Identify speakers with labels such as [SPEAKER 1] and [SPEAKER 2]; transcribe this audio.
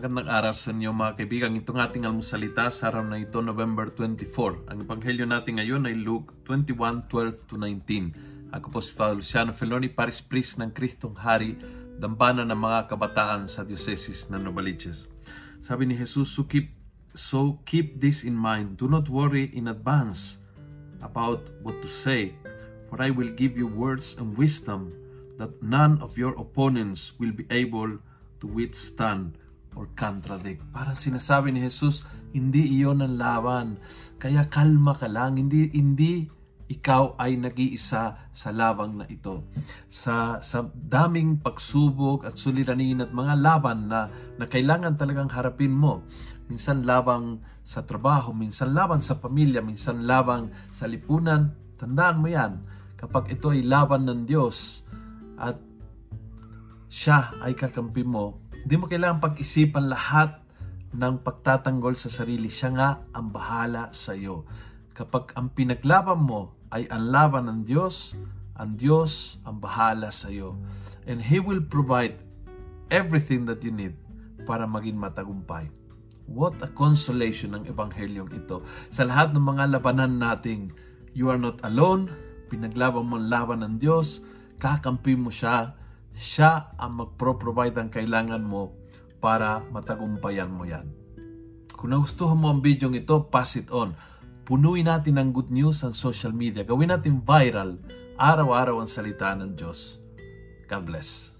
[SPEAKER 1] Magandang araw sa inyo mga kaibigan. Itong ating almusalita sa araw na ito, November 24. Ang ebanghelyo natin ngayon ay Luke 21:12 to 19. Ako po si Father Luciano Feloni, Paris Priest ng Kristong Hari, dampana ng mga kabataan sa Diocese ng Novaliches. Sabi ni Jesus, so keep, so keep this in mind. Do not worry in advance about what to say, for I will give you words and wisdom that none of your opponents will be able to withstand or contradict. Parang sinasabi ni Jesus, hindi iyon ang laban. Kaya kalma ka lang, hindi hindi ikaw ay nag-iisa sa labang na ito. Sa, sa daming pagsubok at suliranin at mga laban na, na kailangan talagang harapin mo. Minsan labang sa trabaho, minsan labang sa pamilya, minsan labang sa lipunan. Tandaan mo yan, kapag ito ay laban ng Diyos at siya ay kakampi mo, hindi mo kailangan pag-isipan lahat ng pagtatanggol sa sarili. Siya nga ang bahala sa iyo. Kapag ang pinaglaban mo ay ang laban ng Diyos, ang Diyos ang bahala sa iyo. And He will provide everything that you need para maging matagumpay. What a consolation ng Ebanghelyong ito. Sa lahat ng mga labanan nating, you are not alone, pinaglaban mo ang laban ng Diyos, kakampi mo siya, siya ang magpro-provide ang kailangan mo para matagumpayan mo yan. Kung nagustuhan mo ang video ito, pass it on. Punuin natin ng good news ang social media. Gawin natin viral araw-araw ang salita ng Diyos. God bless.